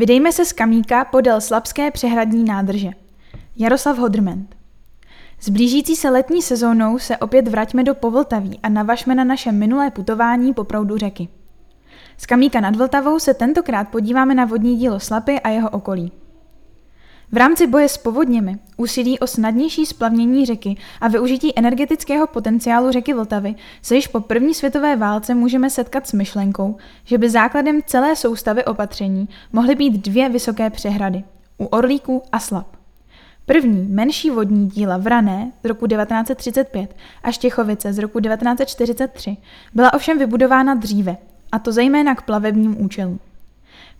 Vydejme se z kamíka podél Slabské přehradní nádrže. Jaroslav Hodrment. S blížící se letní sezónou se opět vraťme do Povltaví a navažme na naše minulé putování po proudu řeky. Z kamíka nad Vltavou se tentokrát podíváme na vodní dílo Slapy a jeho okolí. V rámci boje s povodněmi, úsilí o snadnější splavnění řeky a využití energetického potenciálu řeky Vltavy se již po první světové válce můžeme setkat s myšlenkou, že by základem celé soustavy opatření mohly být dvě vysoké přehrady u Orlíku a Slap. První, menší vodní díla Vrané z roku 1935 a Štěchovice z roku 1943 byla ovšem vybudována dříve, a to zejména k plavebním účelům.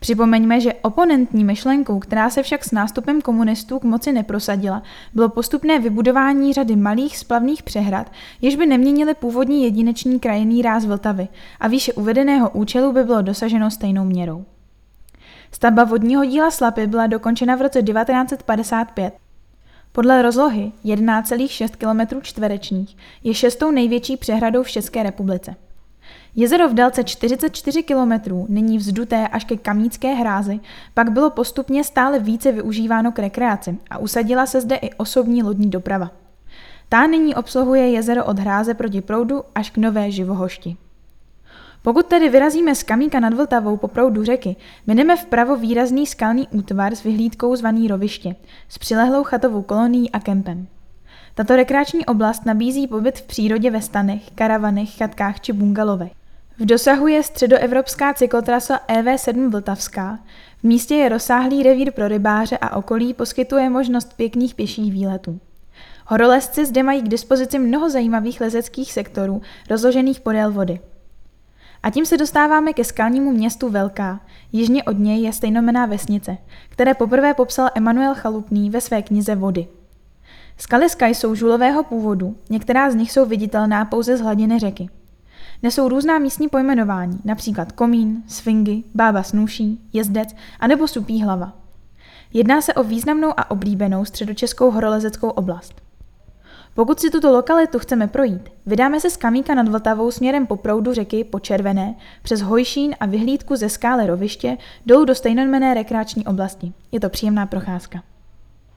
Připomeňme, že oponentní myšlenkou, která se však s nástupem komunistů k moci neprosadila, bylo postupné vybudování řady malých splavných přehrad, jež by neměnily původní jedinečný krajinný ráz Vltavy a výše uvedeného účelu by bylo dosaženo stejnou měrou. Stavba vodního díla Slapy byla dokončena v roce 1955. Podle rozlohy 11,6 km čtverečních je šestou největší přehradou v České republice. Jezero v délce 44 km, nyní vzduté až ke Kamícké hrázi, pak bylo postupně stále více využíváno k rekreaci a usadila se zde i osobní lodní doprava. Ta nyní obsluhuje jezero od hráze proti proudu až k Nové Živohošti. Pokud tedy vyrazíme z Kamíka nad Vltavou po proudu řeky, mineme vpravo výrazný skalný útvar s vyhlídkou zvaný Roviště, s přilehlou chatovou kolonií a kempem. Tato rekreační oblast nabízí pobyt v přírodě ve stanech, karavanech, chatkách či bungalovech. V dosahu je středoevropská cyklotrasa EV7 Vltavská. V místě je rozsáhlý revír pro rybáře a okolí poskytuje možnost pěkných pěších výletů. Horolezci zde mají k dispozici mnoho zajímavých lezeckých sektorů, rozložených podél vody. A tím se dostáváme ke skalnímu městu Velká. Jižně od něj je stejnomená vesnice, které poprvé popsal Emanuel Chalupný ve své knize Vody. Skaliska jsou žulového původu, některá z nich jsou viditelná pouze z hladiny řeky. Nesou různá místní pojmenování, například komín, sfingy, bába snůší, jezdec a nebo supí hlava. Jedná se o významnou a oblíbenou středočeskou horolezeckou oblast. Pokud si tuto lokalitu chceme projít, vydáme se z Kamíka nad Vltavou směrem po proudu řeky po Červené, přes Hojšín a vyhlídku ze skále roviště dolů do stejnojmené rekreační oblasti. Je to příjemná procházka.